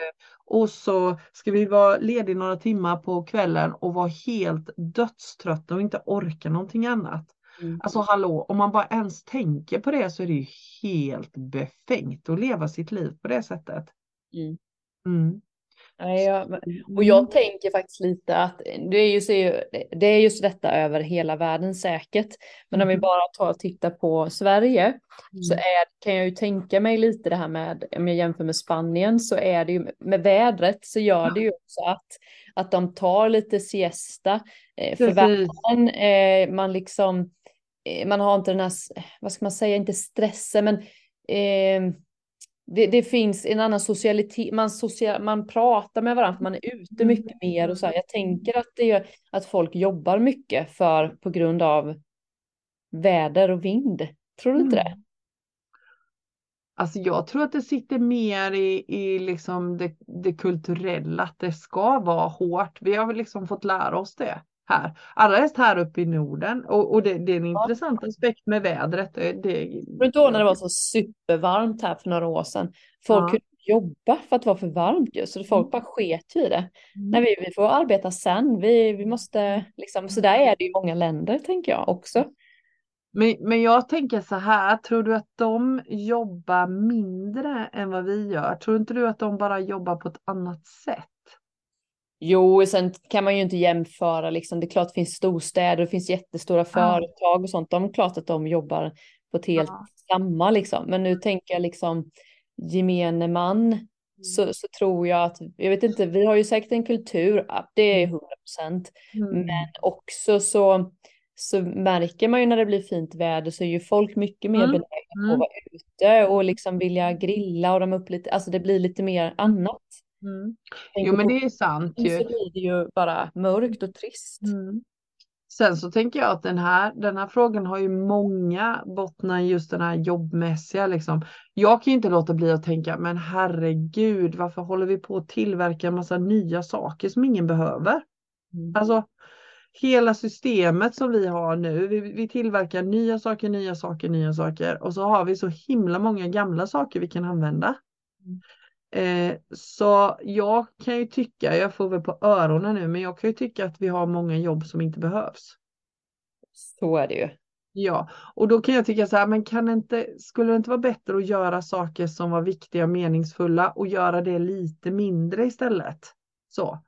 Och så ska vi vara lediga några timmar på kvällen och vara helt dödströtta och inte orka någonting annat. Mm. Alltså hallå, om man bara ens tänker på det så är det ju helt befängt att leva sitt liv på det sättet. Mm. Mm. Ja, och jag mm. tänker faktiskt lite att det är, just, det är just detta över hela världen säkert. Men om vi mm. bara tar och tittar på Sverige mm. så är, kan jag ju tänka mig lite det här med, om jag jämför med Spanien så är det ju med vädret så gör det ju också att, att de tar lite siesta. Eh, för världen, eh, man liksom, eh, man har inte den här, vad ska man säga, inte stressen men eh, det, det, finns en annan socialitet, man, social, man pratar med varandra, man är ute mm. mycket mer och så här. Jag tänker att det är att folk jobbar mycket för på grund av väder och vind. Tror du inte det? Mm. Alltså jag tror att det sitter mer i, i liksom det, det kulturella, att det ska vara hårt. Vi har väl liksom fått lära oss det här. Allra helst här uppe i Norden. Och, och det, det, är en ja. intressant aspekt med vädret. Det, det, Men då när det var så supervarmt här för några år sedan. Folk ja. kunde jobba för att det var för varmt just. Så folk mm. bara sket i det. Mm. Nej, vi, vi får arbeta sen. Vi, vi måste liksom. Så där är det i många länder tänker jag också. Men, men jag tänker så här, tror du att de jobbar mindre än vad vi gör? Tror inte du att de bara jobbar på ett annat sätt? Jo, sen kan man ju inte jämföra liksom. Det är klart det finns storstäder, det finns jättestora företag och sånt. De är klart att de jobbar på ett helt ja. samma liksom. Men nu tänker jag liksom gemene man mm. så, så tror jag att, jag vet inte, vi har ju säkert en kultur, det är 100 mm. procent. Mm. Men också så, så märker man ju när det blir fint väder så är ju folk mycket mer mm. benägna på att vara ute och liksom vilja grilla och de upp lite, alltså det blir lite mer annat. Mm. Jo men det är sant ju. Så blir det ju bara mörkt och trist. Mm. Sen så tänker jag att den här, den här frågan har ju många bottnar just den här jobbmässiga liksom. Jag kan ju inte låta bli att tänka, men herregud, varför håller vi på att tillverka en massa nya saker som ingen behöver? Mm. Alltså, hela systemet som vi har nu, vi, vi, tillverkar nya saker, nya saker, nya saker och så har vi så himla många gamla saker vi kan använda. Mm. Eh, så jag kan ju tycka, jag får väl på öronen nu, men jag kan ju tycka att vi har många jobb som inte behövs. Så är det ju. Ja, och då kan jag tycka så här, men kan inte, skulle det inte vara bättre att göra saker som var viktiga och meningsfulla och göra det lite mindre istället? Så.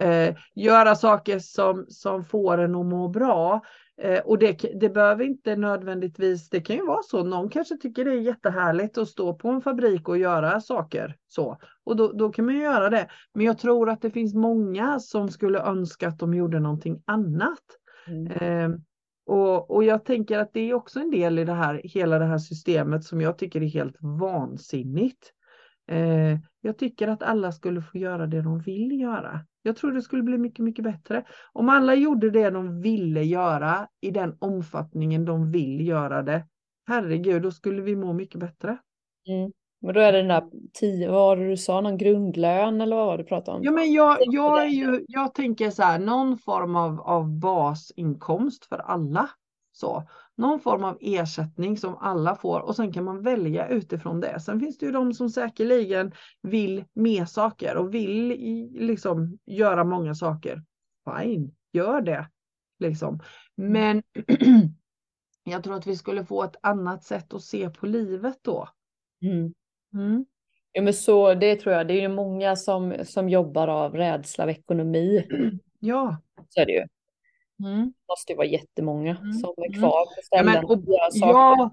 Eh, göra saker som, som får en att må bra. Eh, och det, det behöver inte nödvändigtvis, det kan ju vara så, någon kanske tycker det är jättehärligt att stå på en fabrik och göra saker så. Och då, då kan man ju göra det. Men jag tror att det finns många som skulle önska att de gjorde någonting annat. Mm. Eh, och, och jag tänker att det är också en del i det här, hela det här systemet som jag tycker är helt vansinnigt. Eh, jag tycker att alla skulle få göra det de vill göra. Jag tror det skulle bli mycket, mycket bättre. Om alla gjorde det de ville göra i den omfattningen de vill göra det. Herregud, då skulle vi må mycket bättre. Mm. Men då är det den där tio, vad var det du sa, någon grundlön eller vad var det du pratade om? Ja, men jag, jag, är ju, jag tänker så här, någon form av, av basinkomst för alla. Så någon form av ersättning som alla får och sen kan man välja utifrån det. Sen finns det ju de som säkerligen vill mer saker och vill liksom göra många saker. Fine, gör det. Liksom. Mm. Men jag tror att vi skulle få ett annat sätt att se på livet då. Mm. Mm. Ja, men så det tror jag. Det är ju många som, som jobbar av rädsla av ekonomi. Ja. Så är det ju. Mm. Det måste ju vara jättemånga mm. som är mm. kvar på ställen. Ja, men, och, ja,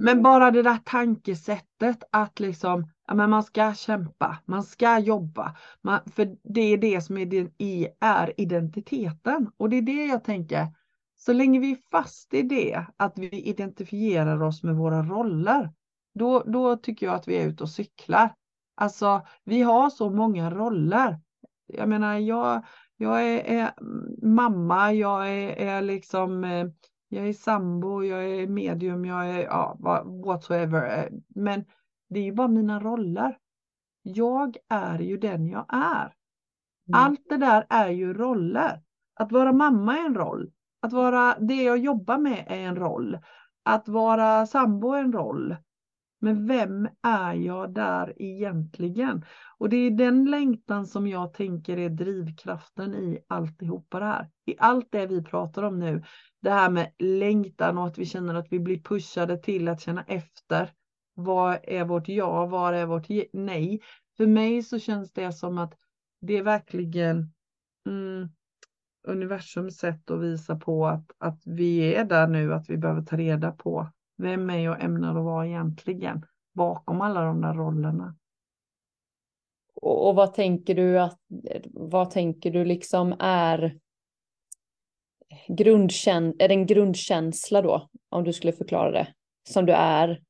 men bara det där tankesättet att liksom, ja, men man ska kämpa, man ska jobba. Man, för det är det som är, är identiteten. Och det är det jag tänker, så länge vi är fast i det, att vi identifierar oss med våra roller, då, då tycker jag att vi är ute och cyklar. Alltså, vi har så många roller. Jag menar, jag, jag är, är mamma, jag är, är, liksom, eh, jag är sambo, jag är medium, jag är ja, whatsoever. Men det är ju bara mina roller. Jag är ju den jag är. Mm. Allt det där är ju roller. Att vara mamma är en roll. Att vara det jag jobbar med är en roll. Att vara sambo är en roll. Men vem är jag där egentligen? Och det är den längtan som jag tänker är drivkraften i alltihopa det här. I allt det vi pratar om nu. Det här med längtan och att vi känner att vi blir pushade till att känna efter. Vad är vårt ja? Vad är vårt nej? För mig så känns det som att det är verkligen mm, universums sätt att visa på att, att vi är där nu, att vi behöver ta reda på vem är jag ämnar att vara egentligen bakom alla de där rollerna? Och, och vad tänker du att, vad tänker du liksom är grundkän är det en grundkänsla då, om du skulle förklara det, som du är?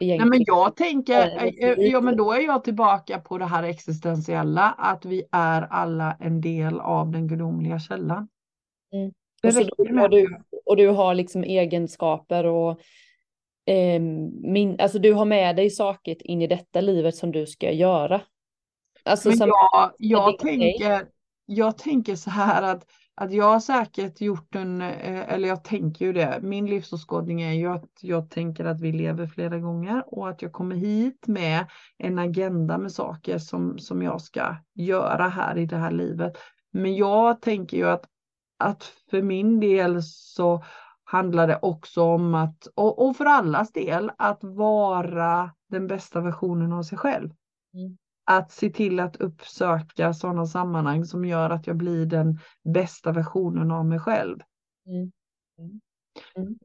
Nej, men jag tänker, eh, ja men då är jag tillbaka på det här existentiella, att vi är alla en del av den gudomliga källan. Mm. Så då, och, du, och du har liksom egenskaper och eh, min, alltså du har med dig saker in i detta livet som du ska göra. Alltså, Men jag, jag, tänker, jag tänker så här att, att jag har säkert gjort en, eh, eller jag tänker ju det, min livsåskådning är ju att jag tänker att vi lever flera gånger och att jag kommer hit med en agenda med saker som, som jag ska göra här i det här livet. Men jag tänker ju att, att för min del så handlar det också om att, och, och för allas del, att vara den bästa versionen av sig själv. Mm. Att se till att uppsöka sådana sammanhang som gör att jag blir den bästa versionen av mig själv. Mm. Mm. mm.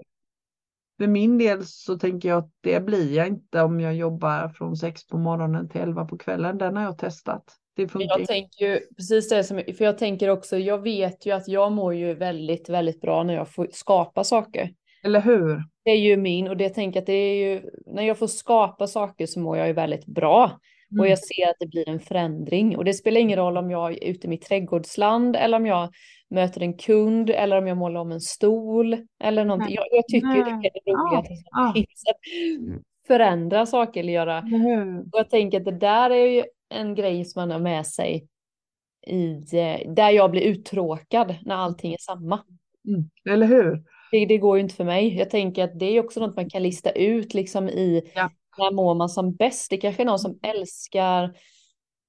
För min del så tänker jag att det blir jag inte om jag jobbar från sex på morgonen till elva på kvällen. Den har jag testat. Det funkar. Jag tänker ju precis det som, för jag tänker också, jag vet ju att jag mår ju väldigt, väldigt bra när jag får skapa saker. Eller hur? Det är ju min och det tänker att det är ju, när jag får skapa saker så mår jag ju väldigt bra. Mm. Och jag ser att det blir en förändring och det spelar ingen roll om jag är ute i mitt trädgårdsland eller om jag möter en kund eller om jag målar om en stol eller någonting. Jag, jag tycker Nej. det är det roliga ja. att ja. förändra saker eller göra. Mm. Och jag tänker att det där är ju en grej som man har med sig i, eh, där jag blir uttråkad när allting är samma. Mm. Eller hur? Det, det, går ju inte för mig. Jag tänker att det är också något man kan lista ut liksom i ja. när mår man som bäst. Det kanske är någon som älskar,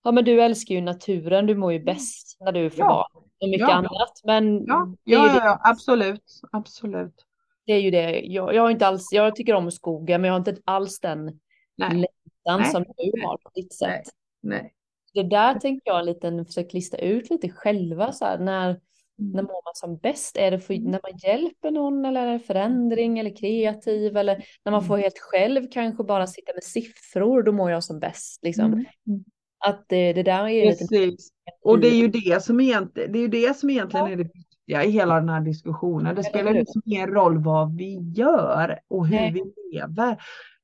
ja men du älskar ju naturen, du mår ju bäst när du får ja. barn och mycket ja. annat. Men ja, ja, ja, ja, absolut, absolut. Det är ju det, jag, jag har inte alls, jag tycker om skogen men jag har inte alls den längtan som du har på ditt sätt. Nej. Nej. Det där tänker jag en liten, försök lista ut lite själva så här, när när mm. mår man som bäst? Är det för, mm. när man hjälper någon eller är det förändring eller kreativ eller när man får mm. helt själv kanske bara sitta med siffror, då mår jag som bäst. Liksom. Mm. Att det, det där är Precis. lite... Och det är ju det som egentligen, det är, ju det som egentligen ja. är det viktiga i hela den här diskussionen. Det spelar liksom ingen roll vad vi gör och hur Nej. vi lever.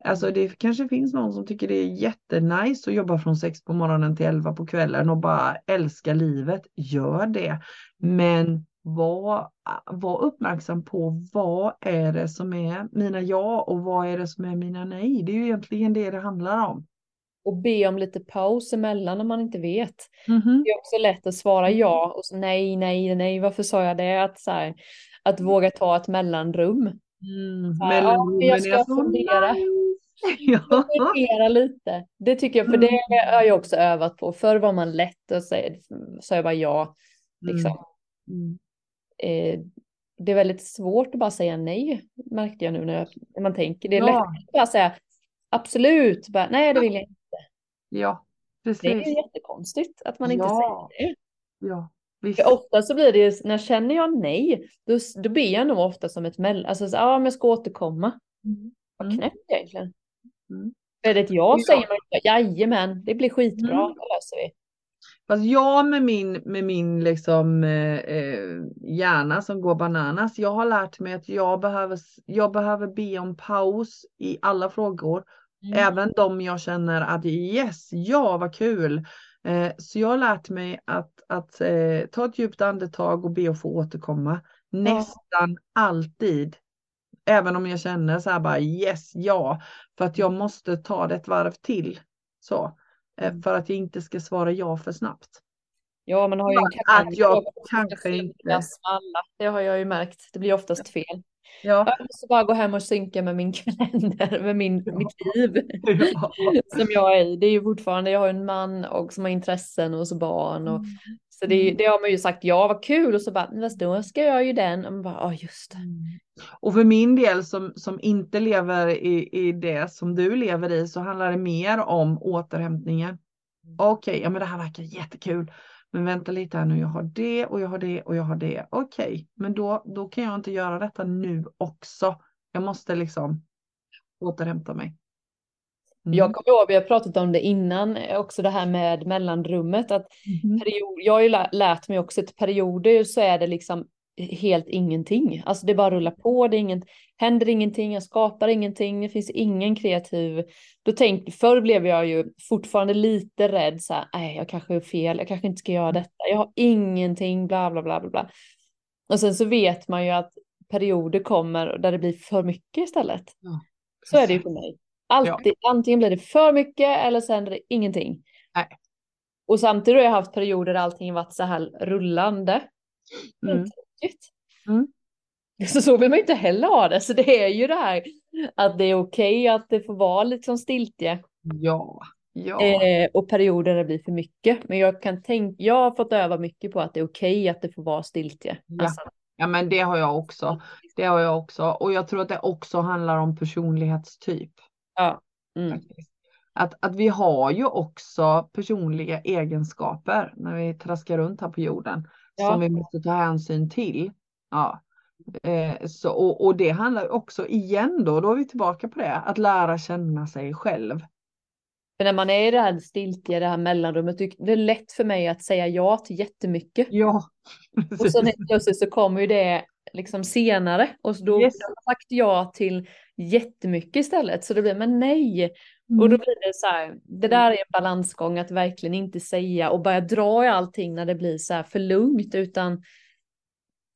Alltså det kanske finns någon som tycker det är jättenice att jobba från sex på morgonen till elva på kvällen och bara älska livet. Gör det. Men var, var uppmärksam på vad är det som är mina ja och vad är det som är mina nej. Det är ju egentligen det det handlar om. Och be om lite paus emellan om man inte vet. Mm -hmm. Det är också lätt att svara ja och så nej, nej, nej, varför sa jag det? Att, så här, att våga ta ett mellanrum. Mm, mellanrum ja, jag ska fundera. Ja. Lite. Det tycker jag, för det mm. har jag också övat på. Förr var man lätt och sa jag bara ja. Liksom. Mm. Eh, det är väldigt svårt att bara säga nej, märkte jag nu när, jag, när man tänker. Det är ja. lätt att bara säga absolut, bara, nej det vill jag inte. Ja, precis. Det är jättekonstigt att man inte ja. säger det. Ja. För ofta så blir det ju, när känner jag nej, då, då ber jag nog ofta som ett mellan, alltså så, ja men jag ska återkomma. Mm. Vad mm. knäppt egentligen. Mm. Är det ett ja, ja. säger man ju, jajamän, det blir skitbra, mm. det löser vi. Fast jag med min, med min liksom, eh, eh, hjärna som går bananas, jag har lärt mig att jag behöver, jag behöver be om paus i alla frågor. Mm. Även de jag känner att yes, ja vad kul. Eh, så jag har lärt mig att, att eh, ta ett djupt andetag och be att få återkomma. Nästan alltid. Även om jag känner så här bara yes, ja. För att jag måste ta det ett varv till. Så. Eh, för att jag inte ska svara ja för snabbt. Ja, man har ju en att jag kanske inte... Alla. Det har jag ju märkt. Det blir oftast fel. Ja. Jag måste bara gå hem och synka med min kalender, med min, ja. mitt liv. Ja. som jag är i. Det är ju fortfarande, jag har en man och som har intressen och så barn. Och, mm. Så det, mm. det har man ju sagt, ja vad kul. Och så bara, då ska jag ju den. Och man bara, ja just det. Mm. Och för min del som, som inte lever i, i det som du lever i så handlar det mer om återhämtningen. Mm. Okej, okay, ja men det här verkar jättekul. Men vänta lite här nu, jag har det och jag har det och jag har det. Okej, okay, men då, då kan jag inte göra detta nu också. Jag måste liksom återhämta mig. Mm. Jag kommer ihåg, vi har pratat om det innan, också det här med mellanrummet. Att mm. period, jag har ju lärt mig också att perioder så är det liksom helt ingenting. Alltså det bara rullar på, det inget, händer ingenting, jag skapar ingenting, det finns ingen kreativ. Då tänkte, förr blev jag ju fortfarande lite rädd, så här, nej jag kanske är fel, jag kanske inte ska göra detta, jag har ingenting, bla bla bla bla bla. Och sen så vet man ju att perioder kommer där det blir för mycket istället. Ja, så är det ju för mig. Alltid, ja. antingen blir det för mycket eller så händer det ingenting. Nej. Och samtidigt har jag haft perioder där allting varit så här rullande. Mm. Mm. Så så vill man inte heller ha det. Så det är ju det här att det är okej okay att det får vara liksom stiltje. Ja. Ja. Eh, och perioder det blir för mycket. Men jag kan tänka, jag har fått öva mycket på att det är okej okay att det får vara stiltje. Ja. Alltså. ja, men det har jag också. Det har jag också. Och jag tror att det också handlar om personlighetstyp. Ja. Mm. Att, att vi har ju också personliga egenskaper när vi traskar runt här på jorden ja. som vi måste ta hänsyn till. Ja. Eh, så, och, och det handlar också igen då, då är vi tillbaka på det, att lära känna sig själv. För när man är i det här stiltiga, det här mellanrummet, det är lätt för mig att säga ja till jättemycket. Ja. och sen helt plötsligt så kommer ju det liksom senare och då yes. har jag sagt ja till jättemycket istället. Så det blir, men nej, Mm. Och då blir det så här, det där är en balansgång att verkligen inte säga och börja dra i allting när det blir så här för lugnt utan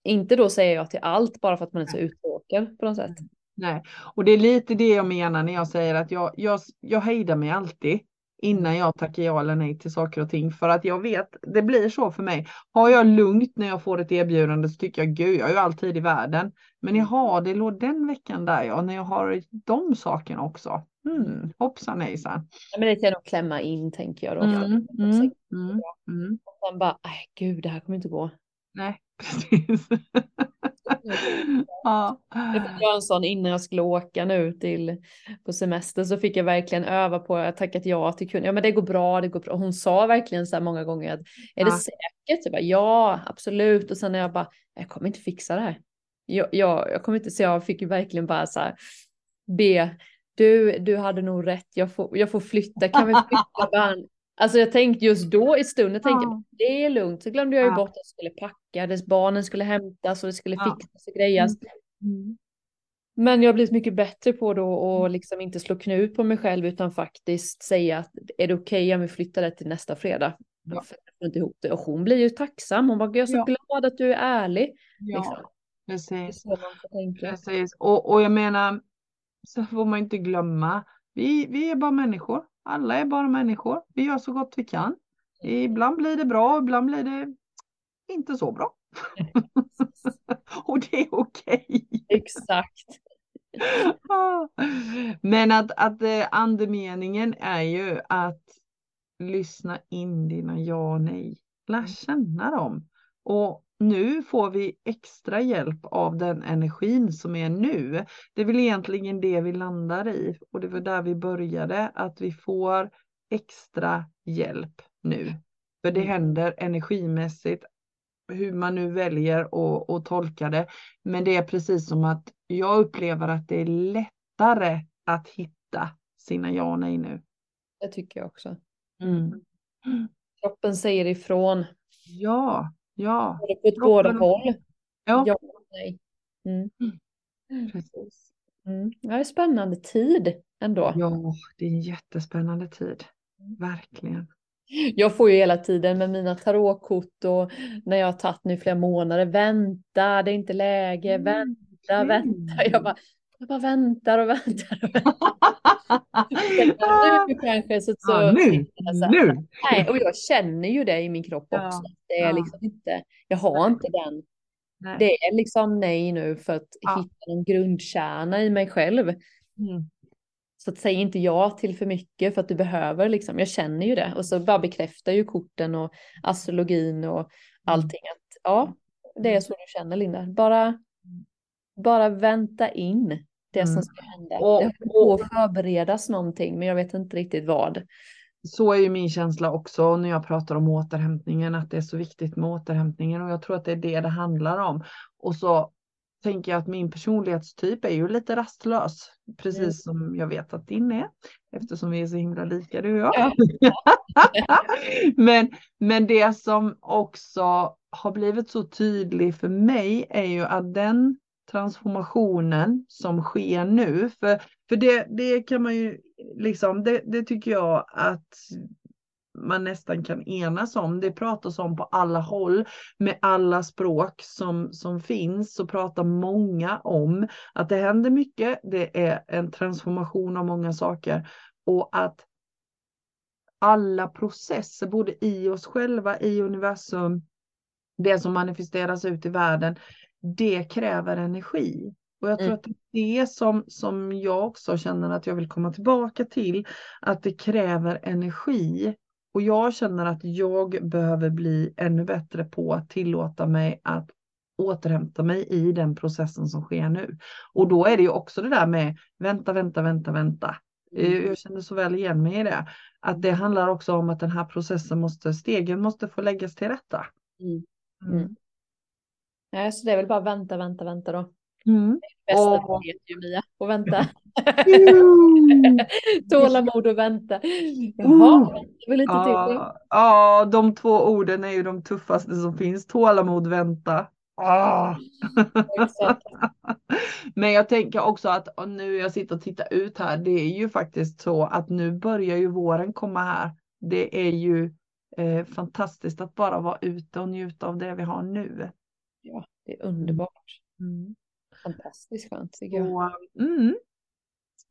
inte då säger jag till allt bara för att man är så uttråkad på något sätt. Nej, och det är lite det jag menar när jag säger att jag, jag, jag hejdar mig alltid innan jag tackar ja eller nej till saker och ting för att jag vet, det blir så för mig. Har jag lugnt när jag får ett erbjudande så tycker jag gud, jag är ju alltid i världen. Men jag har det låg den veckan där ja, när jag har de sakerna också. Mm, hoppsan hejsan. Ja, men det kan jag nog klämma in tänker jag då. Mm, mm, mm, mm. Och sen bara, nej gud det här kommer inte gå. Nej, precis. ja. Jag var en sån innan jag skulle åka nu till på semester så fick jag verkligen öva på att tackat ja till kunden. Ja men det går bra, det går bra. Hon sa verkligen så här många gånger att är det Ja. säkert? Jag bara, ja absolut och sen när jag bara, jag kommer inte fixa det här. Jag, jag, jag kommer inte, så jag fick ju verkligen bara så här be, du, du hade nog rätt, jag får, jag får flytta, kan vi flytta barn? Alltså jag tänkte just då i stunden, tänkte Ja. jag, det är lugnt. Så glömde jag ju Ja. bort att jag skulle packa, dess barnen skulle hämtas och det skulle Ja. fixas och grejas. Mm. Men jag har blivit mycket bättre på då att liksom inte slå knut på mig själv utan faktiskt säga att är det okej om vi flyttar det till nästa fredag? Ja. Jag inte ihop det. Och hon blir ju tacksam. Hon bara, jag är så Ja. glad att du är ärlig. Ja, Liksom. Precis. precis. Och, och jag menar, så får man inte glömma, vi, vi är bara människor. Alla är bara människor. Vi gör så gott vi kan. Ibland blir det bra, ibland blir det inte så bra. och det är okej. Exakt. Men att, att eh, andemeningen är ju att lyssna in dina ja och nej. Lär känna dem. Och nu får vi extra hjälp av den energin som är nu. Det är väl egentligen det vi landar i. Och det var där vi började, att vi får extra hjälp nu. För det Mm. händer energimässigt, hur man nu väljer att, att tolka det. Men det är precis som att jag upplever att det är lättare att hitta sina ja och nej nu. Det tycker jag också. Mm. Kroppen säger ifrån. Ja, ja, ett båda håll. ja, Ja nej. Mm. precis. Mm. Ja, det är spännande tid ändå. Ja, det är en jättespännande tid. Verkligen. Jag får ju hela tiden med mina tarotkort och när jag har tagit nu flera månader. Vänta, det är inte läge. Vänta, Mm. vänta. Jag bara, jag bara väntar och väntar. Och väntar. nu kanske så, så Ja, nu, så här, nu. Nej, och jag känner ju det i min kropp Ja, också. Det är ja. liksom inte, jag har inte den. Nej. Det är liksom nej nu för att Ja. hitta en grundkärna i mig själv. Mm. Så att säg inte ja till för mycket för att du behöver liksom. Jag känner ju det. Och så bara bekräftar ju korten och astrologin och allting att ja, det är så du känner Linda. Bara, bara vänta in det som Mm. ska hända. Och- det håller på att förberedas någonting men jag vet inte riktigt vad. Så är ju min känsla också när jag pratar om återhämtningen, att det är så viktigt med återhämtningen och jag tror att det är det det handlar om. Och så tänker jag att min personlighetstyp är ju lite rastlös, precis Mm. som jag vet att din är, eftersom vi är så himla lika du och jag. Ja. men, men det som också har blivit så tydligt för mig är ju att den transformationen som sker nu, för, för det, det kan man ju liksom, det, det tycker jag att man nästan kan enas om. Det pratas om på alla håll med alla språk som, som finns så pratar många om att det händer mycket. Det är en transformation av många saker och att alla processer, både i oss själva, i universum, det som manifesteras ut i världen, det kräver energi. Och jag tror Mm. att det är det som, som jag också känner att jag vill komma tillbaka till, att det kräver energi. Och jag känner att jag behöver bli ännu bättre på att tillåta mig att återhämta mig i den processen som sker nu. Och då är det ju också det där med vänta, vänta, vänta, vänta. Eh, Jag känner så väl igen mig i det. Att det handlar också om att den här processen måste, stegen måste få läggas till rätta. Mm. Mm. Mm. Nej, så det är väl bara vänta, vänta, vänta då. Mm. Bästa vet ju Mia, och vänta. Mm. Tålamod och vänta. Jaha, det var lite till. Ja, ja, de två orden är ju de tuffaste som finns. Tålamod, vänta. Ah. Men jag tänker också att nu jag sitter och tittar ut här, det är ju faktiskt så att nu börjar ju våren komma här. Det är ju eh, fantastiskt att bara vara ute och njuta av det vi har nu. Ja, det är underbart. Mm. Fantastiskt skönt tycker jag. Och, mm,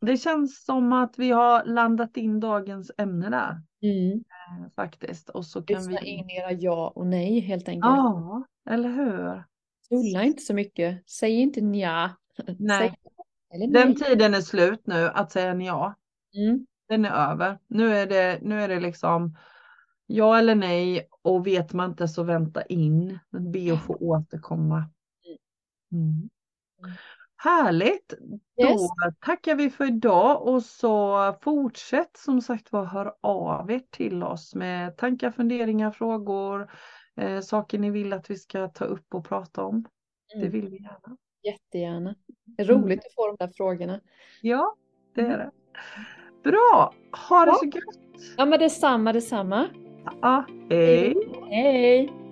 det känns som att vi har landat in dagens ämne där. Mm. Eh, faktiskt. Och så kan Lyssna vi... in era ja och nej helt enkelt. Ja, eller hur? Tulla inte så mycket. Säg inte nja. Nej. nej. Den tiden är slut nu att säga ja. Mm. Den är över. Nu är det, nu är det liksom ja eller nej och vet man inte så vänta in. Be att få återkomma. Mm. mm. Härligt! Yes. Då tackar vi för idag och så fortsätt som sagt var hör av er till oss med tankar, funderingar, frågor, eh, saker ni vill att vi ska ta upp och prata om. Mm. Det vill vi gärna. Jättegärna. Det är roligt mm. att få de där frågorna. Ja, det är det. Bra! Ha det ja. så gott! Ja men detsamma, detsamma. Ja, hej! Hej!